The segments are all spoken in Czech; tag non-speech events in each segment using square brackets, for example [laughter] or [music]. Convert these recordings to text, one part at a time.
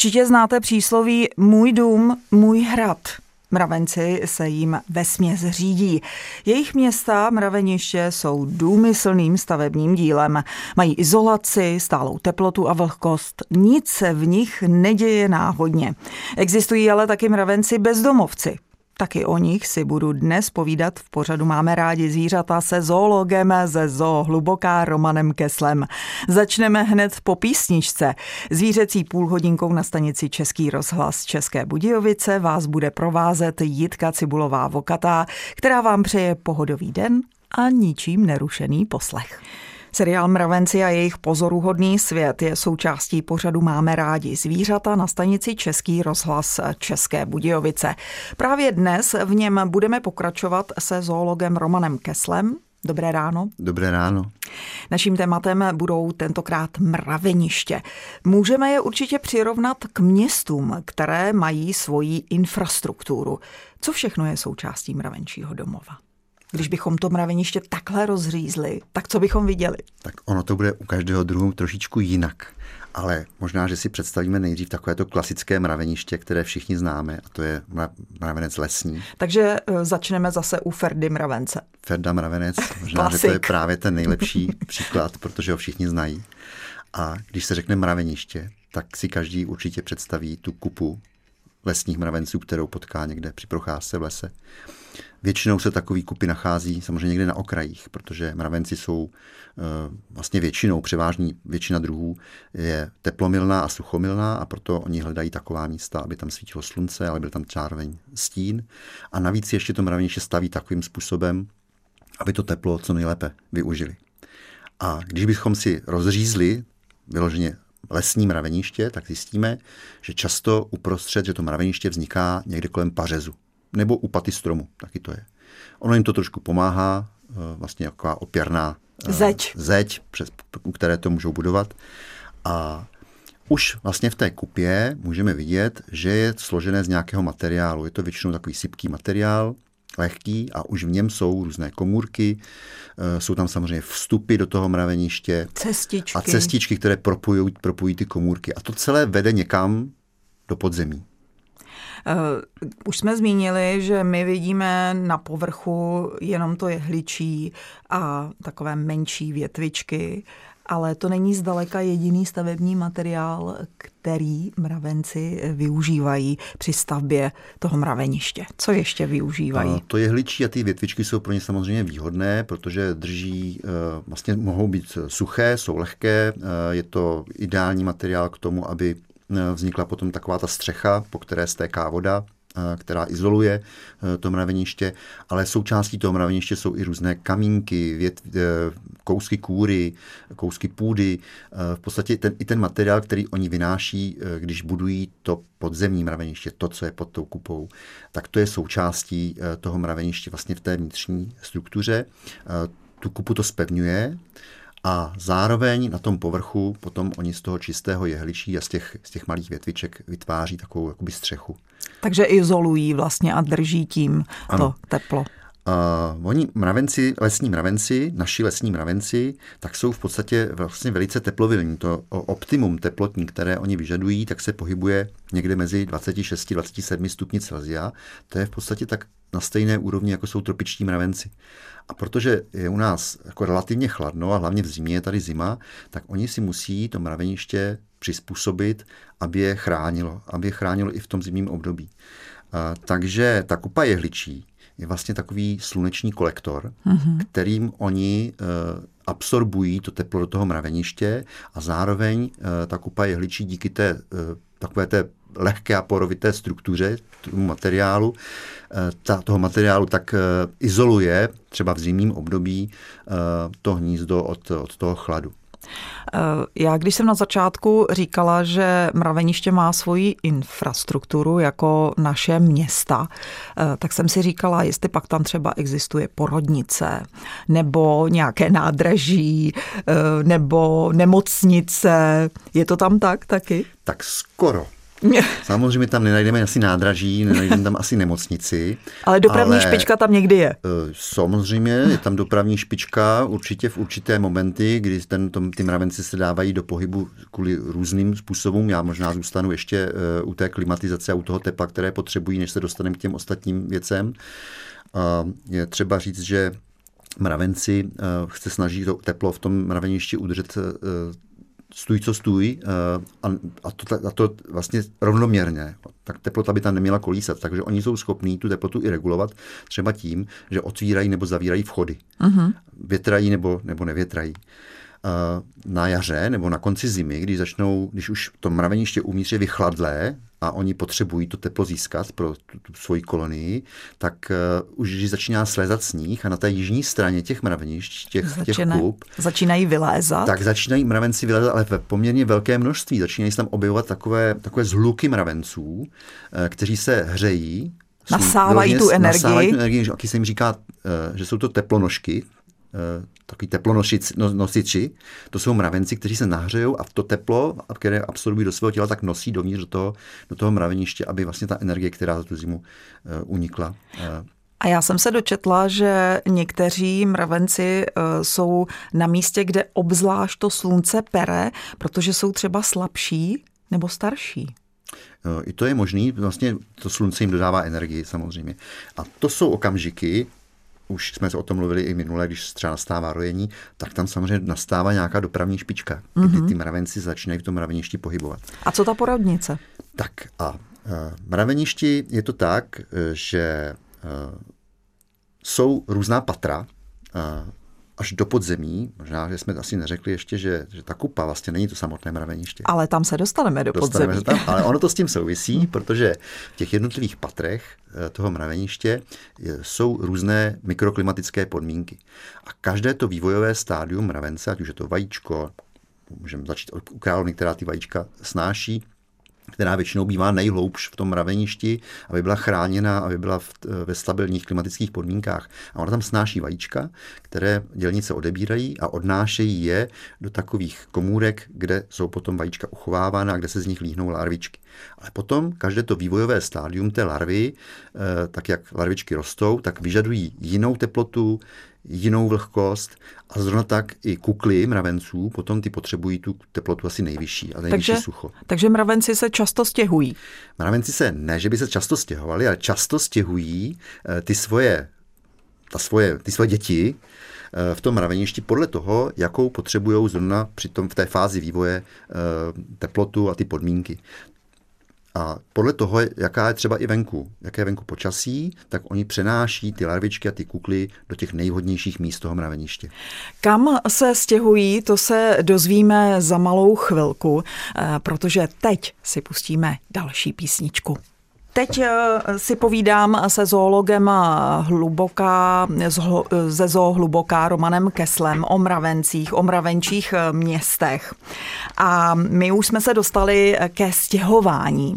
Určitě znáte přísloví Můj dům, můj hrad. Mravenci se jim ve směs řídí. Jejich města, mraveniště, jsou důmyslným stavebním dílem. Mají izolaci, stálou teplotu a vlhkost. Nic se v nich neděje náhodně. Existují ale taky mravenci bezdomovci. Taky o nich si budu dnes povídat v pořadu Máme rádi zvířata se zoologem ze Zoo Hluboká Romanem Keslem. Začneme hned po písničce. Zvířecí půlhodinkou na stanici Český rozhlas České Budějovice vás bude provázet Jitka Cibulová Vokatá, která vám přeje pohodový den a ničím nerušený poslech. Seriál Mravenci a jejich pozoruhodný svět je součástí pořadu Máme rádi zvířata na stanici Český rozhlas České Budějovice. Právě dnes v něm budeme pokračovat se zoologem Romanem Keslem, Dobré ráno. Dobré ráno. Naším tématem budou tentokrát mraveniště. Můžeme je určitě přirovnat k městům, které mají svoji infrastrukturu. Co všechno je součástí mravenčího domova? Když bychom to mraveniště takhle rozřízli, tak co bychom viděli? Tak ono to bude u každého druhu trošičku jinak. Ale možná, že si představíme nejdřív takové to klasické mraveniště, které všichni známe, a to je mravenec lesní. Takže e, začneme zase u Ferdy mravence. Ferda mravenec, [laughs] možná, že to je právě ten nejlepší [laughs] příklad, protože ho všichni znají. A když se řekne mraveniště, tak si každý určitě představí tu kupu lesních mravenců, kterou potká někde při procházce v lese. Většinou se takový kupy nachází samozřejmě někde na okrajích, protože mravenci jsou eh, vlastně většinou, převážní většina druhů je teplomilná a suchomilná a proto oni hledají taková místa, aby tam svítilo slunce, ale byl tam zároveň stín. A navíc ještě to mraveniště staví takovým způsobem, aby to teplo co nejlépe využili. A když bychom si rozřízli vyloženě lesní mraveniště, tak zjistíme, že často uprostřed, že to mraveniště vzniká někde kolem pařezu nebo u paty stromu, taky to je. Ono jim to trošku pomáhá, eh, vlastně jako opěrná eh, zeď, zeď přes, u které to můžou budovat. A už vlastně v té kupě můžeme vidět, že je složené z nějakého materiálu. Je to většinou takový sypký materiál, lehký a už v něm jsou různé komůrky, eh, jsou tam samozřejmě vstupy do toho mraveniště cestičky. a cestičky, které propojují, propojují ty komůrky. A to celé vede někam do podzemí. Uh, už jsme zmínili, že my vidíme na povrchu jenom to jehličí a takové menší větvičky, ale to není zdaleka jediný stavební materiál, který mravenci využívají při stavbě toho mraveniště. Co ještě využívají? A to jehličí a ty větvičky jsou pro ně samozřejmě výhodné, protože drží, eh, vlastně mohou být suché, jsou lehké, eh, je to ideální materiál k tomu, aby Eh, vznikla potom taková ta střecha, po které stéká voda, která izoluje to mraveniště, ale součástí toho mraveniště jsou i různé kamínky, vět, kousky kůry, kousky půdy. V podstatě ten, i ten materiál, který oni vynáší, když budují to podzemní mraveniště, to, co je pod tou kupou, tak to je součástí toho mraveniště vlastně v té vnitřní struktuře. Tu kupu to spevňuje, a zároveň na tom povrchu potom oni z toho čistého jehličí a z těch, z těch malých větviček vytváří takovou jakoby střechu. Takže izolují vlastně a drží tím ano. to teplo. Uh, oni mravenci, lesní mravenci, naši lesní mravenci, tak jsou v podstatě vlastně velice teplovilní. To optimum teplotní, které oni vyžadují, tak se pohybuje někde mezi 26-27 stupni Celsia. To je v podstatě tak na stejné úrovni, jako jsou tropiční mravenci. A protože je u nás jako relativně chladno a hlavně v zimě je tady zima, tak oni si musí to mraveniště přizpůsobit, aby je chránilo, aby je chránilo i v tom zimním období. Uh, takže ta kupa jehličí je vlastně takový sluneční kolektor, mm-hmm. kterým oni uh, absorbují to teplo do toho mraveniště a zároveň uh, ta kupa jehličí díky té uh, takové té lehké a porovité struktuře tomu materiálu, ta, toho materiálu tak izoluje třeba v zimním období to hnízdo od, od toho chladu. Eh, já když jsem na začátku říkala, že mraveniště má svoji infrastrukturu jako naše města, eh, tak jsem si říkala, jestli pak tam třeba existuje porodnice, nebo nějaké nádraží, eh, nebo nemocnice. Je to tam tak taky? Tak skoro [laughs] Samozřejmě tam nenajdeme asi nádraží, nenajdeme tam asi nemocnici. Ale dopravní ale, špička tam někdy je. Eh, samozřejmě, je tam dopravní špička určitě v určité momenty, kdy ten, tom, ty mravenci se dávají do pohybu kvůli různým způsobům. Já možná zůstanu ještě uh, u té klimatizace a u toho tepla, které potřebují, než se dostaneme k těm ostatním věcem. Je třeba říct, že mravenci se snaží to teplo v tom mraveništi udržet stůj, co stůj a, a, to, a to vlastně rovnoměrně. Tak teplota by tam neměla kolísat, takže oni jsou schopní tu teplotu i regulovat třeba tím, že otvírají nebo zavírají vchody. Uh-huh. Větrají nebo, nebo nevětrají. Na jaře nebo na konci zimy, když začnou, když už to mraveniště uvnitř je vychladlé, a oni potřebují to teplo získat pro tu, tu svoji kolonii, tak uh, už když začíná slézat sníh a na té jižní straně těch mravenišť, těch, Začíne, těch kup, začínají vylézat. Tak začínají mravenci vylézat, ale ve poměrně velké množství. Začínají se tam objevovat takové, takové zhluky mravenců, uh, kteří se hřejí, nasávají tu energii. Nasávají tu energii, že se jim říká, uh, že jsou to teplonožky, Eh, takový teplonosiči, to jsou mravenci, kteří se nahřejou a to teplo, které absorbují do svého těla, tak nosí dovnitř do toho, do toho mraveniště, aby vlastně ta energie, která za tu zimu uh, unikla. Uh, a já jsem se dočetla, že někteří mravenci jsou na místě, kde obzvlášť to slunce pere, protože jsou třeba slabší nebo starší. I to je možný, vlastně to slunce jim dodává energii samozřejmě. A to jsou okamžiky, už jsme se o tom mluvili i minule, když třeba nastává rojení, tak tam samozřejmě nastává nějaká dopravní špička, kdy mm-hmm. ty mravenci začínají v tom mraveništi pohybovat. A co ta porodnice? Tak a uh, mraveništi je to tak, že uh, jsou různá patra, uh, až do podzemí. Možná, že jsme asi neřekli ještě, že, že ta kupa vlastně není to samotné mraveniště. Ale tam se dostaneme do dostaneme podzemí. Se tam, ale ono to s tím [laughs] souvisí, protože v těch jednotlivých patrech eh, toho mraveniště jsou různé mikroklimatické podmínky. A každé to vývojové stádium mravence, ať už je to vajíčko, můžeme začít u královny, která ty vajíčka snáší, která většinou bývá nejhloubš v tom mraveništi, aby byla chráněna, aby byla v, ve stabilních klimatických podmínkách. A ona tam snáší vajíčka, které dělnice odebírají a odnášejí je do takových komůrek, kde jsou potom vajíčka uchovávána a kde se z nich líhnou larvičky. Ale potom každé to vývojové stádium té larvy, eh, tak jak larvičky rostou, tak vyžadují jinou teplotu, jinou vlhkost a zrovna tak i kukly mravenců, potom ty potřebují tu teplotu asi nejvyšší a nejvyšší takže, sucho. Takže mravenci se často stěhují? Mravenci se, ne, že by se často stěhovali, ale často stěhují eh, ty svoje, ta svoje, ty svoje děti eh, v tom mraveništi podle toho, jakou potřebují zrovna při tom, v té fázi vývoje teplotu a ty podmínky. A podle toho, jaká je třeba i venku, jaké je venku počasí, tak oni přenáší ty larvičky a ty kukly do těch nejvhodnějších míst toho mraveniště. Kam se stěhují, to se dozvíme za malou chvilku, eh, protože teď si pustíme další písničku. Teď eh, si povídám se zoologem hluboká, ze zoo hluboká Romanem Keslem o mravencích, o mravenčích eh, městech. A my už jsme se dostali ke stěhování.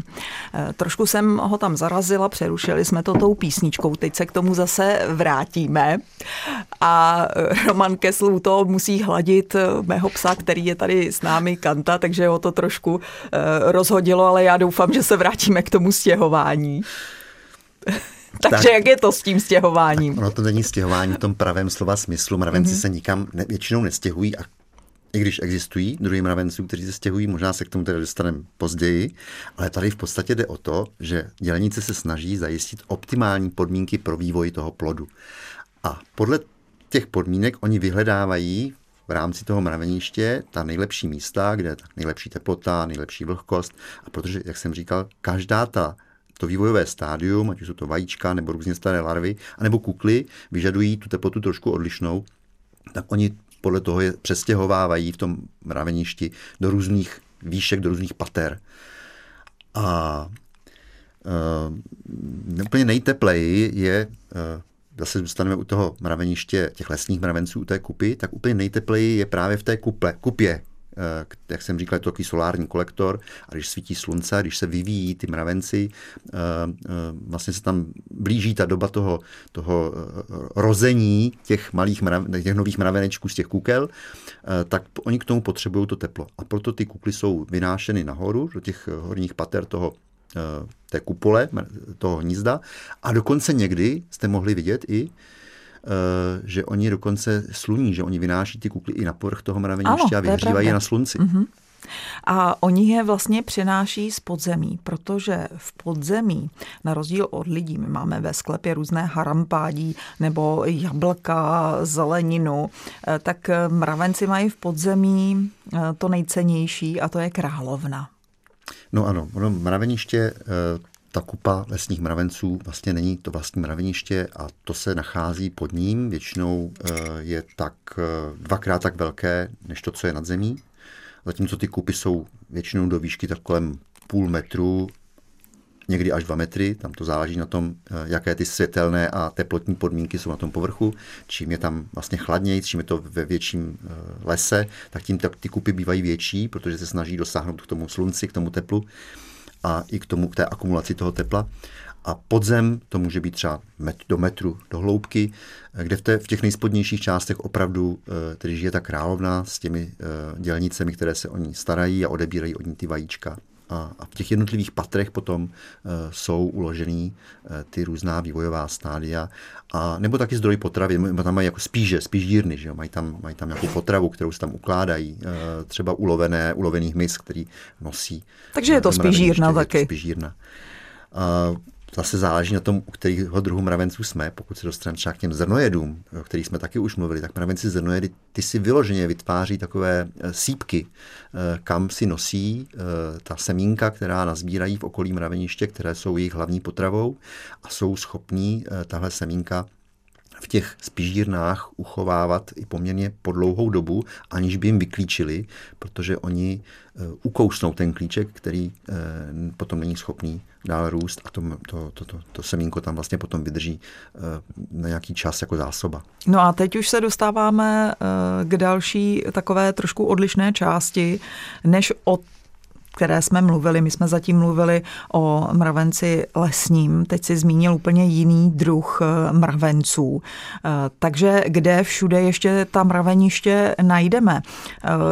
Eh, trošku jsem ho tam zarazila, přerušili jsme to tou písničkou, teď se k tomu zase vrátíme. A Roman Kesl to musí hladit mého psa, který je tady s námi Kanta, takže ho to trošku rozhodilo, ale já doufám, že se vrátíme k tomu stěhování stěhování. [laughs] Takže tak, jak je to s tím stěhováním? Ono to není stěhování v tom pravém slova smyslu. Mravenci mm-hmm. se nikam ne, většinou nestěhují a i když existují druhy mravenců, kteří se stěhují, možná se k tomu tedy dostaneme později, ale tady v podstatě jde o to, že dělenice se snaží zajistit optimální podmínky pro vývoj toho plodu. A podle těch podmínek oni vyhledávají v rámci toho mraveniště ta nejlepší místa, kde je ta nejlepší teplota, nejlepší vlhkost. A protože, jak jsem říkal, každá ta to vývojové stádium, ať už jsou to vajíčka nebo různě staré larvy, anebo kukly, vyžadují tu teplotu trošku odlišnou, tak oni podle toho je přestěhovávají v tom mraveništi do různých výšek, do různých pater. A uh, úplně nejtepleji je, uh, zase zůstaneme u toho mraveniště těch lesních mravenců, u té kupy, tak úplně nejtepleji je právě v té kuple, kupě, jak jsem říkal, je to takový solární kolektor a když svítí slunce, když se vyvíjí ty mravenci, vlastně se tam blíží ta doba toho, toho rození těch malých mrav, těch nových mravenečků z těch kukel, tak oni k tomu potřebují to teplo. A proto ty kukly jsou vynášeny nahoru do těch horních pater toho Eh, té kupole, toho hnízda. A dokonce někdy jste mohli vidět i, eh, že oni dokonce sluní, že oni vynáší ty kukly i na povrch toho mraveniště a vyhřívají je na slunci. Mm-hmm. A oni je vlastně přináší z podzemí, protože v podzemí, na rozdíl od lidí, my máme ve sklepě různé harampádí nebo jablka, zeleninu, eh, tak mravenci mají v podzemí to nejcennější a to je královna. No ano, ono mraveniště, eh, ta kupa lesních mravenců vlastně není to vlastní mraveniště a to se nachází pod ním. Většinou eh, je tak eh, dvakrát tak velké, než to, co je nad zemí. Zatímco ty kupy jsou většinou do výšky tak kolem půl metru někdy až 2 metry, tam to záleží na tom, eh, jaké ty světelné a teplotní podmínky jsou na tom povrchu, čím je tam vlastně chladněji, čím je to ve větším lese, tak tím ty kupy bývají větší, protože se snaží dosáhnout k tomu slunci, k tomu teplu a i k tomu, k té akumulaci toho tepla. A podzem to může být třeba met, do metru, do hloubky, eh, kde v, té, v těch nejspodnějších částech opravdu tedy žije ta královna s těmi dělnicemi, které se o ní starají a odebírají od ní ty vajíčka a v těch jednotlivých patrech potom eh, jsou uložený eh, ty různá vývojová stádia, a, nebo taky zdroj potravy, tam mají jako spíže, spíš dírny, že jo? Mají, tam, mají tam nějakou potravu, kterou se tam ukládají, eh, třeba ulovené, ulovený hmyz, který nosí. Takže je to spížírna taky. Spížírna. Zase záleží na tom, u kterého druhu mravenců jsme. Pokud se dostaneme třeba k těm zrnojedům, o kterých jsme taky už mluvili, tak mravenci zrnojedy, ty si vyloženě vytváří takové eh, sípky, eh, kam si nosí eh, ta semínka, která nazbírají v okolí mraveniště, které jsou jejich hlavní potravou a jsou schopní tahle semínka v těch spížírnách uchovávat i poměrně po dlouhou dobu, aniž by jim vyklíčili, protože oni ukousnou ten klíček, který potom není schopný dál růst a to, to, to, to, to semínko tam vlastně potom vydrží eh, na nějaký čas jako zásoba. No a teď už se dostáváme k další takové trošku odlišné části, než o které jsme mluvili. My jsme zatím mluvili o mravenci lesním, teď si zmínil úplně jiný druh eh, mravenců. Takže kde všude ještě ta mraveniště najdeme?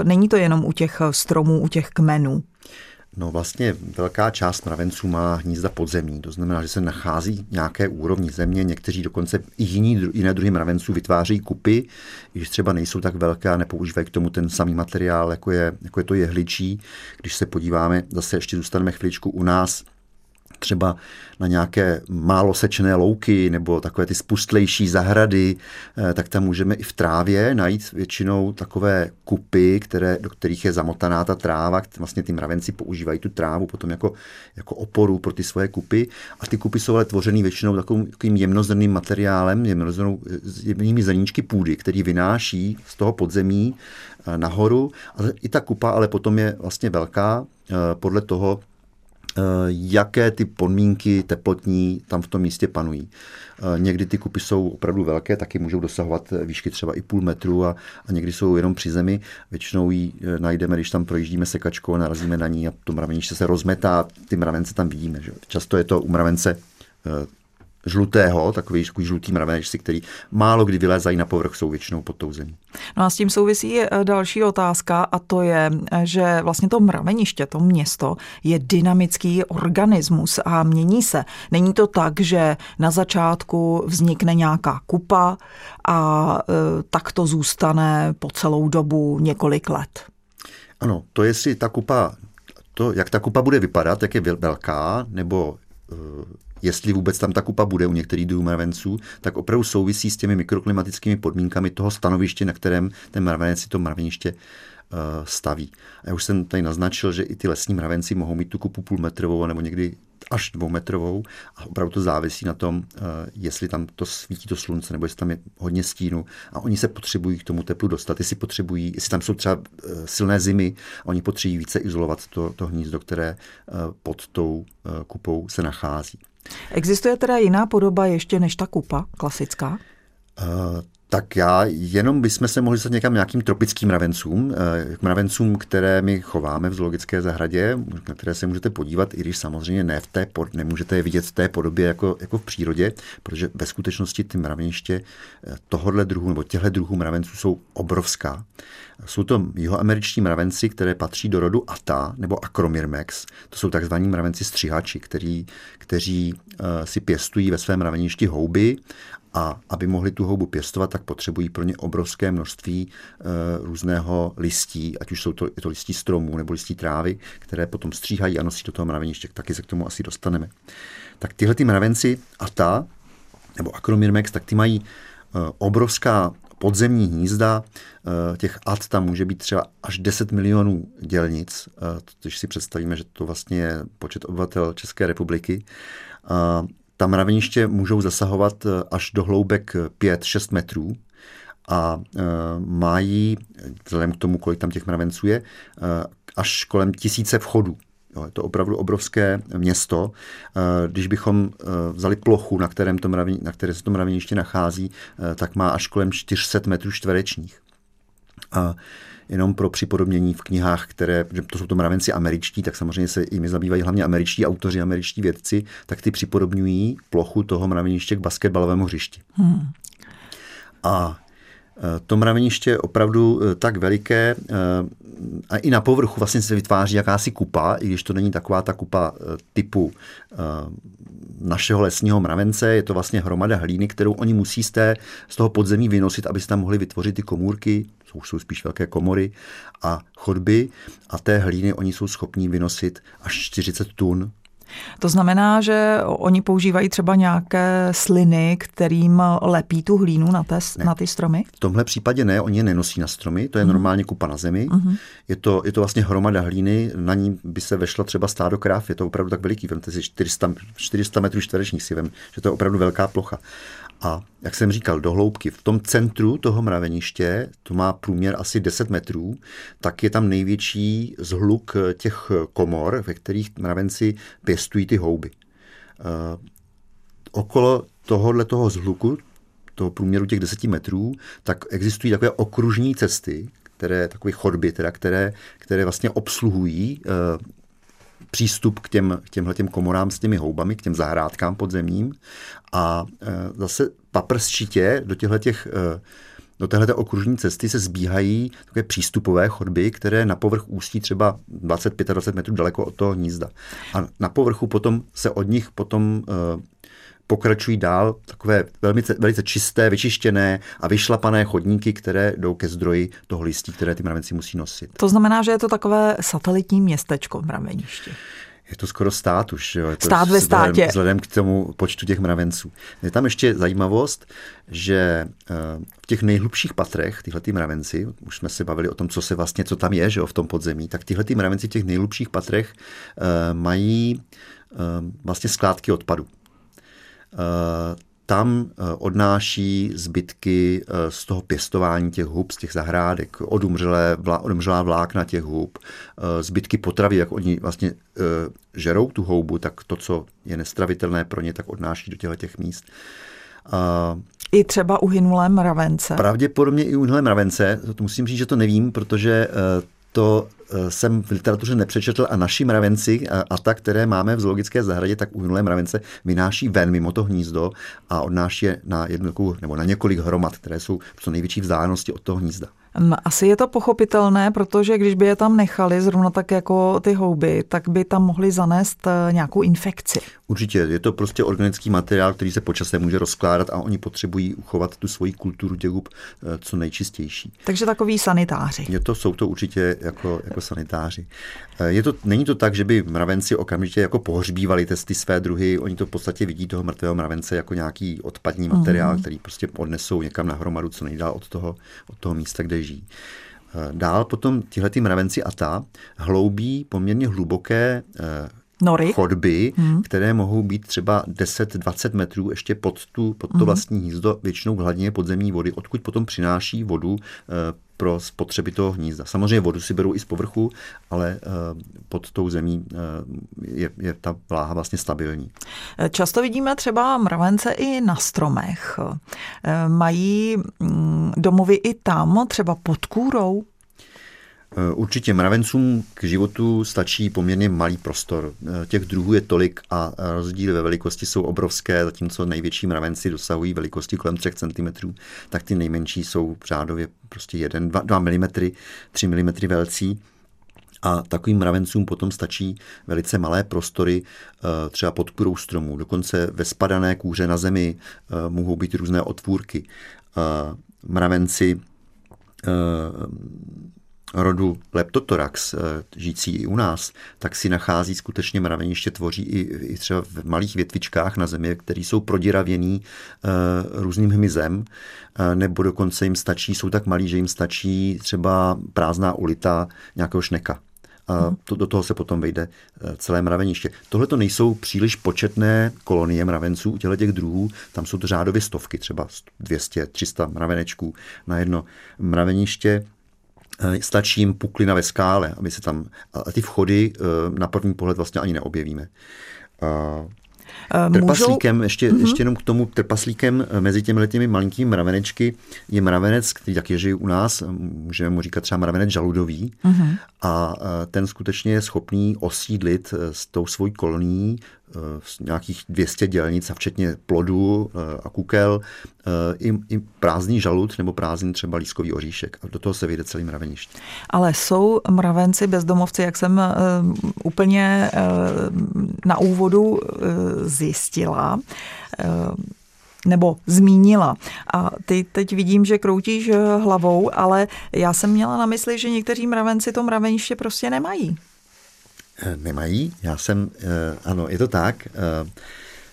Není to jenom u těch stromů, u těch kmenů. No vlastně velká část mravenců má hnízda podzemí, to znamená, že se nachází nějaké úrovni země, někteří dokonce i jiní, jiné druhy mravenců vytváří kupy, když třeba nejsou tak velké a nepoužívají k tomu ten samý materiál, jako je, jako je to jehličí. Když se podíváme, zase ještě zůstaneme chviličku u nás, třeba na nějaké málo sečené louky nebo takové ty spustlejší zahrady, eh, tak tam můžeme i v trávě najít většinou takové kupy, které, do kterých je zamotaná ta tráva. Vlastně ty mravenci používají tu trávu potom jako, jako oporu pro ty svoje kupy. A ty kupy jsou ale tvořeny většinou takovým, takovým jemnozrným materiálem, jemnými zrníčky půdy, který vynáší z toho podzemí eh, nahoru. A i ta kupa ale potom je vlastně velká eh, podle toho, jaké ty podmínky teplotní tam v tom místě panují. Eh, někdy ty kupy jsou opravdu velké, taky můžou dosahovat výšky třeba i půl metru a, a někdy jsou jenom při zemi. Většinou ji eh, najdeme, když tam projíždíme sekačkou narazíme na ní a to mraveniště se rozmetá, ty mravence tam vidíme. Že? Často je to u mravence žlutého, takový, takový žlutý mravenečci, který málo kdy vylézají na povrch, jsou většinou pod tou zemí. No a s tím souvisí eh, další otázka a to je, eh, že vlastně to mraveniště, to město je dynamický organismus a mění se. Není to tak, že na začátku vznikne nějaká kupa a e, tak to zůstane po celou dobu několik let. Ano, to jestli ta kupa, to, jak ta kupa bude vypadat, jak je velká, nebo jestli vůbec tam ta kupa bude u některých druhů mravenců, tak opravdu souvisí s těmi mikroklimatickými podmínkami toho stanoviště, na kterém ten mravenec si to mraveniště eh, staví. A já už jsem tady naznačil, že i ty lesní mravenci mohou mít tu kupu půlmetrovou nebo někdy až dvoumetrovou a opravdu to závisí na tom, eh, jestli tam to svítí to slunce nebo jestli tam je hodně stínu a oni se potřebují k tomu teplu dostat, jestli potřebují, jestli tam jsou třeba eh, silné zimy a oni potřebují více izolovat to, to hnízdo, které pod tou kupou se nachází. Existuje teda jiná podoba ještě než ta kupa klasická? Uh, Tak já jenom bychom se mohli dostat někam nějakým tropickým mravencům, eh, k mravencům, které my chováme v zoologické zahradě, na které se můžete podívat, i když samozřejmě ne v té, nemůžete je vidět v té podobě jako, jako v přírodě, protože ve skutečnosti ty mraveniště eh, tohohle druhu nebo těchto druhů mravenců jsou obrovská. Jsou to jihoameričtí mravenci, které patří do rodu Ata nebo Acromyrmex. To jsou takzvaní mravenci střihači, který, kteří uh, si pěstují ve svém mraveništi houby a aby mohli tu houbu pěstovat, tak potřebují pro ně obrovské množství e, různého listí, ať už jsou to, to listí stromů nebo listí trávy, které potom stříhají a nosí do toho mraveniště. Taky se k tomu asi dostaneme. Tak tyhle ty mravenci ta, nebo Acromyrmex, tak ty mají e, obrovská podzemní hnízda, e, těch at tam může být třeba až 10 milionů dělnic, když si představíme, že to vlastně je počet obyvatel České republiky. Ta mraveniště můžou zasahovat eh, až do hloubek 5-6 metrů a e, mají, vzhledem k tomu, kolik tam těch mravenců je, až kolem tisíce vchodů. Jo, je to opravdu obrovské město. Když bychom vzali plochu, na, kterém to mraven, na které se to mraveniště nachází, tak má až kolem 400 metrů čtverečních. A jenom pro připodobnění v knihách, které, že to jsou to mravenci američtí, tak samozřejmě se jimi zabývají hlavně američtí autoři, američtí vědci, tak ty připodobňují plochu toho mraveniště k basketbalovému hřišti. Hmm. A e, to mraveniště je opravdu e, tak veliké e, a i na povrchu vlastně se vytváří jakási kupa, i když to není taková ta kupa typu našeho lesního mravence, je to vlastně hromada hlíny, kterou oni musí z, té, z toho podzemí vynosit, aby se tam mohli vytvořit ty komůrky, už jsou spíš velké komory a chodby. A té hlíny oni jsou schopní vynosit až 40 tun to znamená, že oni používají třeba nějaké sliny, kterým lepí tu hlínu na, té, na ty stromy? V tomhle případě ne, oni je nenosí na stromy, to je uh-huh. normálně kupa na zemi. Uh-huh. Je, to, je to vlastně hromada hlíny, na ní by se vešla třeba stádo kráv, je to opravdu tak veliký, vemte si 400, 400 metrů čtverečních si vem, že to je opravdu velká plocha. A jak jsem říkal, do hloubky, v tom centru toho mraveniště, to má průměr asi 10 metrů, tak je tam největší zhluk těch komor, ve kterých mravenci pěstují ty houby. Uh, okolo tohohle toho zhluku, toho průměru těch 10 metrů, tak existují takové okružní cesty, které, takové chodby, teda, které, které vlastně obsluhují uh, přístup k, těm, k těmhle těm komorám s těmi houbami, k těm zahrádkám podzemním a e, zase paprsčitě do těchto těch e, do téhle okružní cesty se zbíhají takové přístupové chodby, které na povrch ústí třeba 20-25 metrů daleko od toho hnízda. A na povrchu potom se od nich potom e, pokračují dál takové velmi, velice čisté, vyčištěné a vyšlapané chodníky, které jdou ke zdroji toho listí, které ty mravenci musí nosit. To znamená, že je to takové satelitní městečko v mraveništi. Je to skoro stát už. Jo. Je to stát ve státě. Vzhledem, vzhledem k tomu počtu těch mravenců. Je tam ještě zajímavost, že eh, v těch nejhlubších patrech tyhle ty mravenci, už jsme se bavili o tom, co se vlastně, co tam je, že jo, v tom podzemí, tak tyhle ty mravenci v těch nejhlubších patrech uh, mají uh, vlastně skládky odpadu. Eh, tam eh, odnáší zbytky eh, z toho pěstování těch hub, z těch zahrádek, odumřelé, odumřelá vlákna těch hub, zbytky potravy, jak oni vlastně žerou tu houbu, tak to, co je nestravitelné pro ně, tak odnáší do těchto těch míst. I třeba uhynulé mravence. Pravděpodobně i uhynulé mravence, to musím říct, že to nevím, protože to eh, jsem v literatuře nepřečetl a naši mravenci a, a ta, které máme v zoologické zahradě, tak uhynulé mravence vynáší ven mimo to hnízdo a odnáší je na jednu nebo na několik hromad, které jsou v co největší vzdálenosti od toho hnízda. Asi je to pochopitelné, protože když by je tam nechali, zrovna tak jako ty houby, tak by tam mohli zanést eh, nějakou infekci. Určitě, je to prostě organický materiál, který se počasem může rozkládat a oni potřebují uchovat tu svoji kulturu hub eh, co nejčistější. Takže takový sanitáři. Je to, jsou to určitě jako, jako sanitáři. Eh, je to, není to tak, že by mravenci okamžitě jako pohřbívali testy své druhy, oni to v podstatě vidí toho mrtvého mravence jako nějaký odpadní materiál, mm. který prostě odnesou někam na hromadu, co nejdál od toho, od toho místa, kde žijí. Eh, dál potom tyhle mravenci a ta hloubí poměrně hluboké Nory. chodby, hmm. které mohou být třeba 10-20 metrů ještě pod, tu, pod to hmm. vlastní hnízdo, většinou v hladině podzemní vody, odkud potom přináší vodu eh, pro spotřeby toho hnízda. Samozřejmě vodu si berou i z povrchu, ale pod tou zemí je, je ta vláha vlastně stabilní. Často vidíme třeba mravence i na stromech. Mají mm, domovy i tam, třeba pod kůrou? Eh, určitě mravencům k životu stačí poměrně malý prostor. Eh, těch druhů je tolik a rozdíly ve velikosti jsou obrovské, zatímco největší mravenci dosahují velikosti kolem 3 cm, tak ty nejmenší jsou řádově prostě 1, 2, 2 mm, 3 mm velcí. A takovým mravencům potom stačí velice malé prostory, eh, třeba pod kurou stromů. Dokonce ve spadané kůře na zemi mohou být různé otvůrky. Mravenci rodu Leptotorax, eh, žijící i u nás, tak si nachází skutečně mraveniště, tvoří i, i třeba v malých větvičkách na zemi, které jsou prodiravěný uh, různým hmyzem, uh, nebo dokonce jim stačí, jsou tak malí, že jim stačí třeba prázdná ulita nějakého šneka. A to, do toho se potom vejde celé mraveniště. Tohle to nejsou příliš početné kolonie mravenců u těchto těch druhů, tam jsou to řádově stovky, třeba 200, 300 mravenečků na jedno mraveniště Eh, stačí jim puklina ve skále, aby se tam, a ty vchody eh, na první pohled vlastně ani neobjevíme. Trpaslíkem, Můžou... ještě, mm-hmm. ještě jenom k tomu trpaslíkem mezi těmi těmi malinkými mravenečky je mravenec, který taky žije u nás, můžeme mu říkat třeba mravenec žaludový mm-hmm. a ten skutečně je schopný osídlit s tou svojí kolonií nějakých 200 dělnic a včetně plodů eh, a kukel, eh, i, i prázdný žalud nebo prázdný třeba lískový oříšek. A do toho se vyjde celý mraveniště. Ale jsou mravenci bezdomovci, jak jsem úplně na úvodu zjistila, nebo zmínila. A ty teď vidím, že kroutíš hlavou, ale já jsem měla na mysli, že někteří mravenci to mraveniště prostě nemají. Eh, nemají. Já jsem, eh, ano, je to tak. Eh,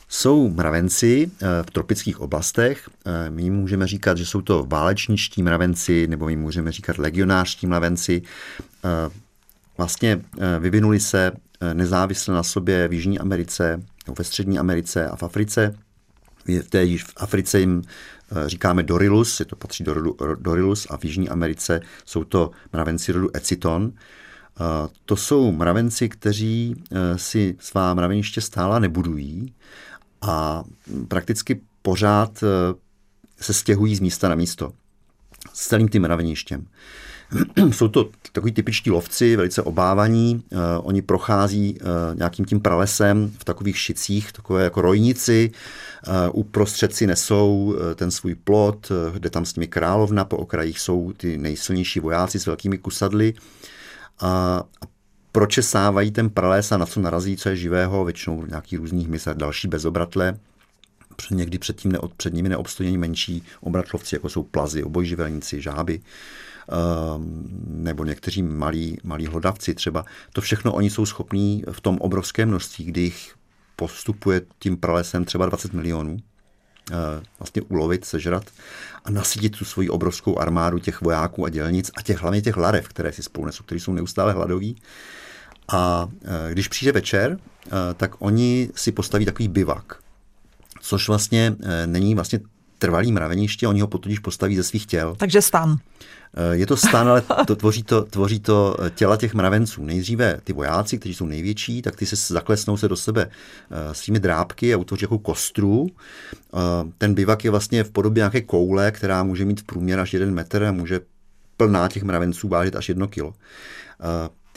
jsou mravenci v tropických oblastech. My jim můžeme říkat, že jsou to válečničtí mravenci, nebo jim můžeme říkat legionářští mravenci. Vlastně vyvinuli se nezávisle na sobě v Jižní Americe, nebo ve Střední Americe a v Africe. V té v Africe jim říkáme Dorilus, je to patří Dorilus, a v Jižní Americe jsou to mravenci rodu Eciton. To jsou mravenci, kteří eh, si svá mraveniště stála nebudují a prakticky pořád eh, se stěhují z místa na místo s celým tím mraveništěm. [clears throat] Jsou to takový typičtí lovci, velice obávaní. Uh, oni prochází nějakým tím pralesem v takových šicích, takové jako rojnici. Uprostřed si nesou ten svůj plot, kde tam s nimi královna, po okrajích jsou ty nejsilnější vojáci s velkými kusadly. A, pročesávají ten prales a na co narazí, co je živého, většinou nějaký různý hmyz a další bezobratle. Někdy před, tím neod, před nimi neobstojí menší obratlovci, jako jsou plazy, obojživelníci, žáby ehm, nebo někteří malí, malí hlodavci třeba. To všechno oni jsou schopní v tom obrovském množství, kdy jich postupuje tím pralesem třeba 20 milionů, vlastně ulovit, sežrat a nasytit tu svoji obrovskou armádu těch vojáků a dělnic a těch hlavně těch larev, které si spolu nesou, kteří jsou neustále hladoví. A eh, když přijde večer, eh, tak oni si postaví takový bivak, což vlastně není vlastně trvalý mraveniště, oni ho potudíž postaví ze svých těl. Takže stan. Eh, je to stan, ale to, tvoří, to, tvoří to eh, těla těch mravenců. Nejdříve ty vojáci, kteří jsou největší, tak ty se zaklesnou se do sebe eh, svými drápky a utvoří jako kostru. Ten bivak je vlastně v podobě nějaké koule, která může mít v průměr až jeden metr a může plná těch mravenců vážit až jedno kilo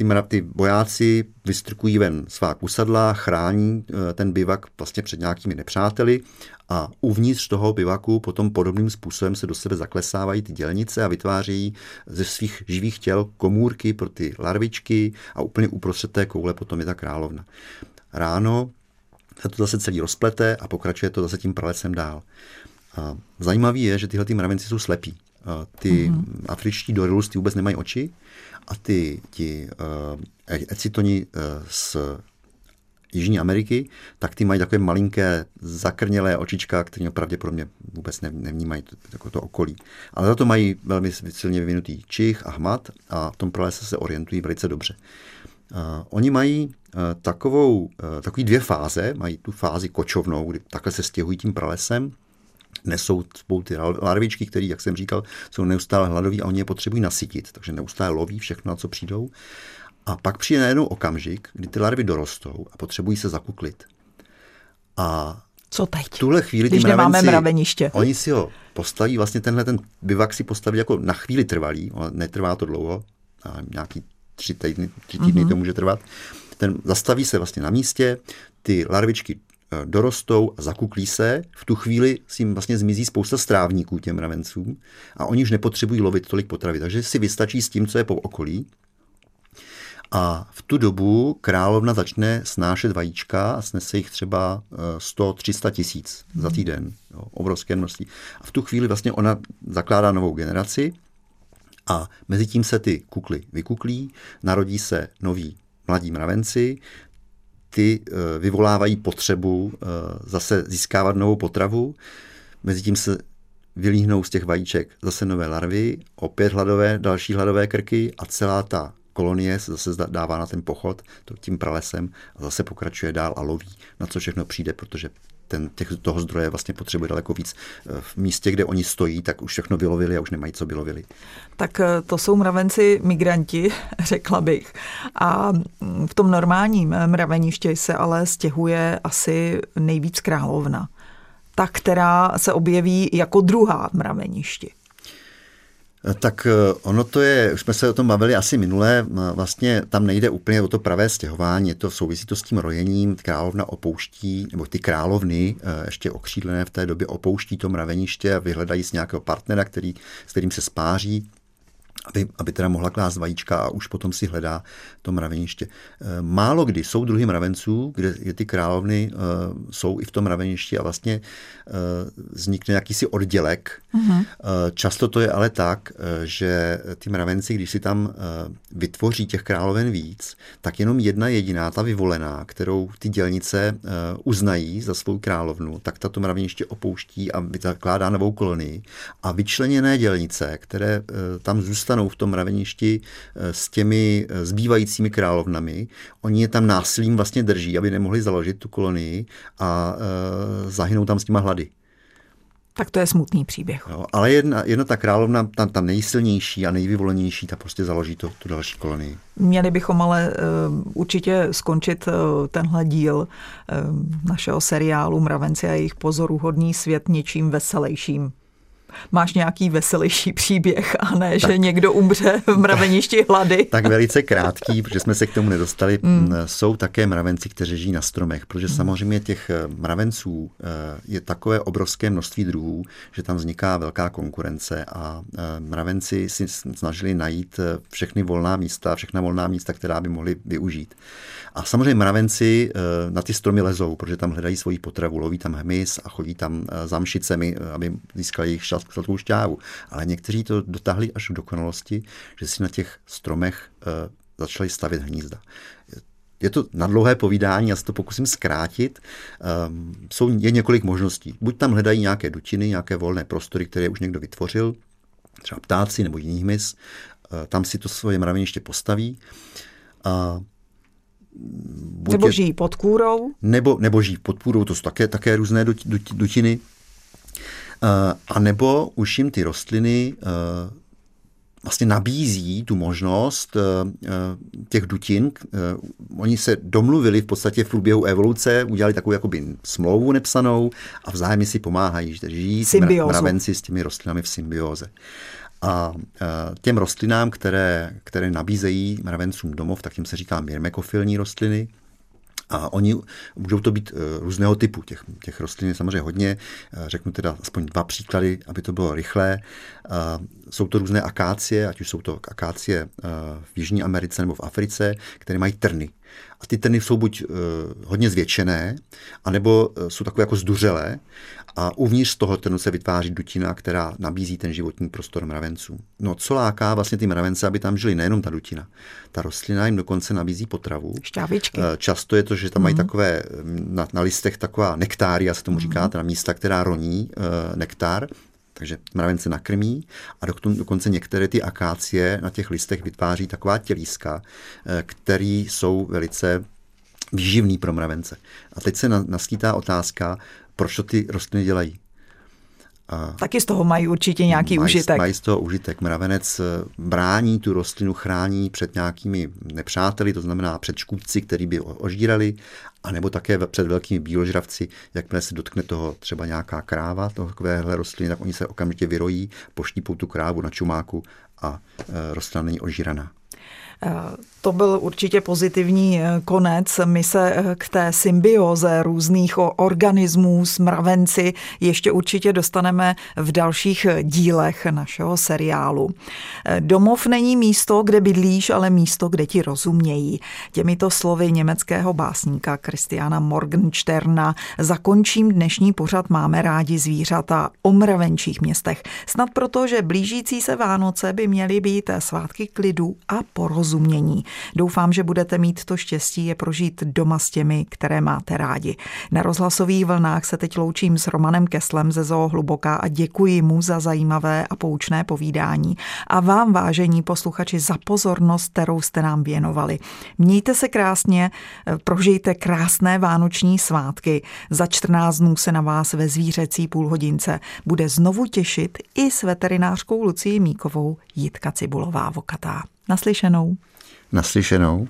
ty, ty vojáci vystrkují ven svá kusadla, chrání eh, ten bivak vlastně před nějakými nepřáteli a uvnitř toho bivaku potom podobným způsobem se do sebe zaklesávají ty dělnice a vytvářejí ze svých živých těl komůrky pro ty larvičky a úplně uprostřed té koule potom je ta královna. Ráno se to zase celý rozplete a pokračuje to zase tím pralesem dál. A zajímavý je, že tyhle ty mravenci jsou slepí. Ty mm-hmm. afričtí dorilus ty vůbec nemají oči a ty, ti uh, ecitoni uh, z Jižní Ameriky, tak ty mají takové malinké zakrnělé očička, které pravděpodobně vůbec nevnímají to, jako to okolí. Ale za to mají velmi silně vyvinutý čich a hmat a v tom pralese se orientují velice dobře. Uh, oni mají uh, takovou, uh, takový dvě fáze. Mají tu fázi kočovnou, kdy takhle se stěhují tím pralesem nesou spolu ty larvičky, které, jak jsem říkal, jsou neustále hladoví a oni je potřebují nasytit, takže neustále loví všechno, na co přijdou. A pak přijde najednou okamžik, kdy ty larvy dorostou a potřebují se zakuklit. A co teď? V tuhle chvíli Když mravenci, nemáme mraveniště. Oni si ho postaví, vlastně tenhle ten bivak si postaví jako na chvíli trvalý, netrvá to dlouho, a nějaký tři týdny, tři týdny mm-hmm. to může trvat. Ten zastaví se vlastně na místě, ty larvičky dorostou a zakuklí se, v tu chvíli si jim vlastně zmizí spousta strávníků těm mravencům a oni už nepotřebují lovit tolik potravy, takže si vystačí s tím, co je po okolí a v tu dobu královna začne snášet vajíčka a snese jich třeba 100-300 eh, tisíc za hmm. týden. Jo, obrovské množství. A v tu chvíli vlastně ona zakládá novou generaci a mezi tím se ty kukly vykuklí, narodí se noví mladí mravenci, ty eh, vyvolávají potřebu eh, zase získávat novou potravu, mezi tím se vylíhnou z těch vajíček zase nové larvy, opět hladové, další hladové krky a celá ta kolonie se zase dává na ten pochod tím pralesem a zase pokračuje dál a loví, na co všechno přijde, protože ten, těch, toho zdroje vlastně potřebuje daleko víc. V místě, kde oni stojí, tak už všechno vylovili a už nemají co vylovili. Tak eh, to jsou mravenci migranti, [laughs] řekla bych. A mm, v tom normálním mraveništi se ale stěhuje asi nejvíc královna. Ta, která se objeví jako druhá v mraveništi. Tak eh, ono to je, už jsme se o tom bavili asi minule, vlastně tam nejde úplně o to pravé stěhování, to souvisí to s tím rojením, královna opouští, nebo ty královny, eh, ještě okřídlené v té době, opouští to mraveniště a vyhledají si nějakého partnera, který, s kterým se spáří aby, aby teda mohla klást vajíčka a už potom si hledá to mraveniště. Eh, málo kdy jsou druhy mravenců, kde, kde ty královny uh, jsou i v tom mraveništi a vlastně uh, vznikne jakýsi oddělek. Uh-huh. Uh, často to je ale tak, že ty mravenci, když si tam vytvoří těch královen víc, tak jenom jedna jediná, ta vyvolená, kterou ty dělnice uznají za svou královnu, tak tato mraveniště opouští a zakládá novou kolonii. A vyčleněné dělnice, které tam zůstávají zůstanou v tom mraveništi eh, s těmi eh, zbývajícími královnami. Oni je tam násilím vlastně drží, aby nemohli založit tu kolonii a e, zahynou tam s těma hlady. Tak to je smutný příběh. Jo, ale jedna, jedna ta královna, tam, tam nejsilnější a nejvyvolenější, ta prostě založí to, tu další kolonii. Měli bychom ale uh, určitě skončit uh, tenhle díl uh, našeho seriálu Mravenci a jejich pozoruhodný svět něčím veselějším máš nějaký veselější příběh a ne, tak, že někdo umře v mraveništi hlady. Tak velice krátký, protože jsme se k tomu nedostali. Mm. Jsou také mravenci, kteří žijí na stromech, protože mm. samozřejmě těch eh, mravenců eh, je takové obrovské množství druhů, že tam vzniká velká konkurence a eh, mravenci si snažili najít všechny volná místa, všechna volná místa, která by mohli využít. A samozřejmě mravenci na ty stromy lezou, protože tam hledají svoji potravu, loví tam hmyz a chodí tam za mšicemi, aby získali jejich sladkou šťávu. Ale někteří to dotáhli až k dokonalosti, že si na těch stromech uh, začali stavět hnízda. Je to na dlouhé povídání, já se to pokusím zkrátit. Um, jsou, je několik možností. Buď tam hledají nějaké dutiny, nějaké volné prostory, které už někdo vytvořil, třeba ptáci nebo jiný hmyz, uh, tam si to svoje mraveniště postaví. Uh, nebo žijí pod kůrou? Nebo, nebo žijí pod kůrou, to jsou také, také různé dutiny. Eh, a nebo už jim ty rostliny eh, vlastně nabízí tu možnost eh, těch dutin. Oni se domluvili v podstatě v průběhu evoluce, udělali takovou jakoby smlouvu nepsanou a vzájemně si pomáhají, že žijí mravenci s těmi rostlinami v symbioze. A těm rostlinám, které, které nabízejí mravencům domov, tak jim se říká mirmekofilní rostliny. A oni můžou to být eh, různého typu. Těch, těch rostlin je samozřejmě hodně. Eh, řeknu teda aspoň dva příklady, aby to bylo rychlé. Eh, jsou to různé akácie, ať už jsou to akácie v Jižní Americe nebo v Africe, které mají trny. A ty trny jsou buď hodně zvětšené, anebo jsou takové jako zduřelé a uvnitř z toho trnu se vytváří dutina, která nabízí ten životní prostor mravencům. No co láká vlastně ty mravence, aby tam žili, nejenom ta dutina. Ta rostlina jim dokonce nabízí potravu. Šťávičky. Eh, často je to, že tam mm. mají mhm. takové na, na listech taková nektária, se tomu mm. říká, teda místa, která roní nektár, takže mravence nakrmí a dokonce některé ty akácie na těch listech vytváří taková tělíska, eh, které jsou velice výživný pro mravence. A teď se naskýtá otázka, proč to ty rostliny dělají. Taky z toho mají určitě nějaký mají, užitek. Mají z toho užitek. Mravenec eh, brání tu rostlinu, chrání před nějakými nepřáteli, to znamená před škůdci, který by ožírali, anebo také před velkými bíložravci, jakmile se dotkne toho třeba nějaká kráva, takovéhle rostliny, tak oni se okamžitě vyrojí, poštípou tu krávu na čumáku a e, rostlina není ožíraná. To byl určitě pozitivní eh, konec. My se eh, k té symbioze různých organismů s mravenci ještě určitě dostaneme v dalších eh, dílech našeho seriálu. Domov není místo, kde bydlíš, ale místo, kde ti rozumějí. Těmito slovy německého básníka Christiana Morgensterna zakončím dnešní pořad Máme rádi zvířata o mravenčích městech. Snad proto, že blížící se Vánoce by měly být svátky klidu a porozumění. Doufám, že budete mít to štěstí je prožít doma s těmi, které máte rádi. Na rozhlasových vlnách se teď loučím s Romanem Keslem ze Zoo Hluboká a děkuji mu za zajímavé a poučné povídání. A vám, vážení posluchači, za pozornost, kterou jste nám věnovali. Mějte se krásně, prožijte krásné vánoční svátky. Za 14 dnů se na vás ve zvířecí půlhodince bude znovu těšit i s veterinářkou Lucí Míkovou Jitka Cibulová Vokatá. Naslyšenou. Naslyšenou.